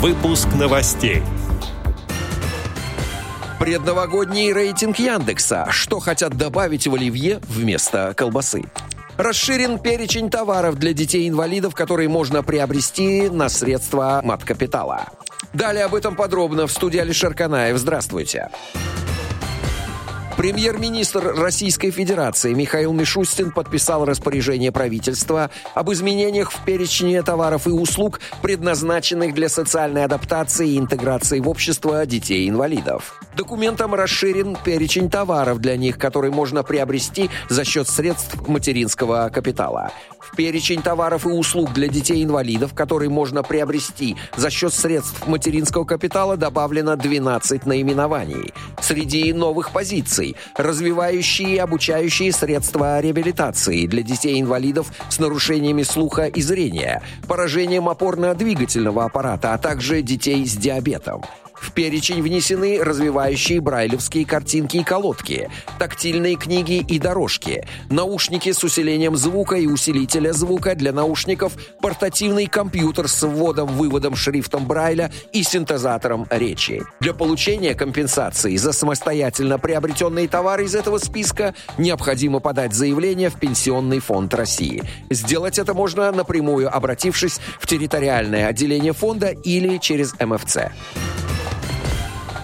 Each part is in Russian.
Выпуск новостей. Предновогодний рейтинг Яндекса. Что хотят добавить в оливье вместо колбасы? Расширен перечень товаров для детей-инвалидов, которые можно приобрести на средства маткапитала. Далее об этом подробно в студии Алишер Канаев. Здравствуйте. Премьер-министр Российской Федерации Михаил Мишустин подписал распоряжение правительства об изменениях в перечне товаров и услуг, предназначенных для социальной адаптации и интеграции в общество детей-инвалидов. Документом расширен перечень товаров для них, которые можно приобрести за счет средств материнского капитала. В перечень товаров и услуг для детей-инвалидов, которые можно приобрести за счет средств материнского капитала, добавлено 12 наименований. Среди новых позиций – развивающие и обучающие средства реабилитации для детей-инвалидов с нарушениями слуха и зрения, поражением опорно-двигательного аппарата, а также детей с диабетом. В перечень внесены развивающие брайлевские картинки и колодки, тактильные книги и дорожки, наушники с усилением звука и усилителя звука для наушников, портативный компьютер с вводом-выводом шрифтом Брайля и синтезатором речи. Для получения компенсации за самостоятельно приобретенные товары из этого списка необходимо подать заявление в Пенсионный фонд России. Сделать это можно напрямую, обратившись в территориальное отделение фонда или через МФЦ.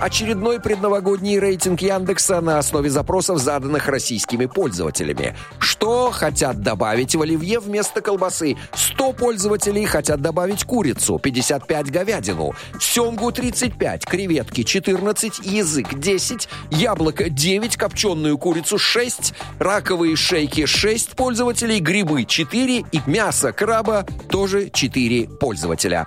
Очередной предновогодний рейтинг Яндекса на основе запросов, заданных российскими пользователями. Что хотят добавить в оливье вместо колбасы? 100 пользователей хотят добавить курицу, 55 говядину, семгу 35, креветки 14, язык 10, яблоко 9, копченую курицу 6, раковые шейки 6 пользователей, грибы 4 и мясо краба тоже 4 пользователя.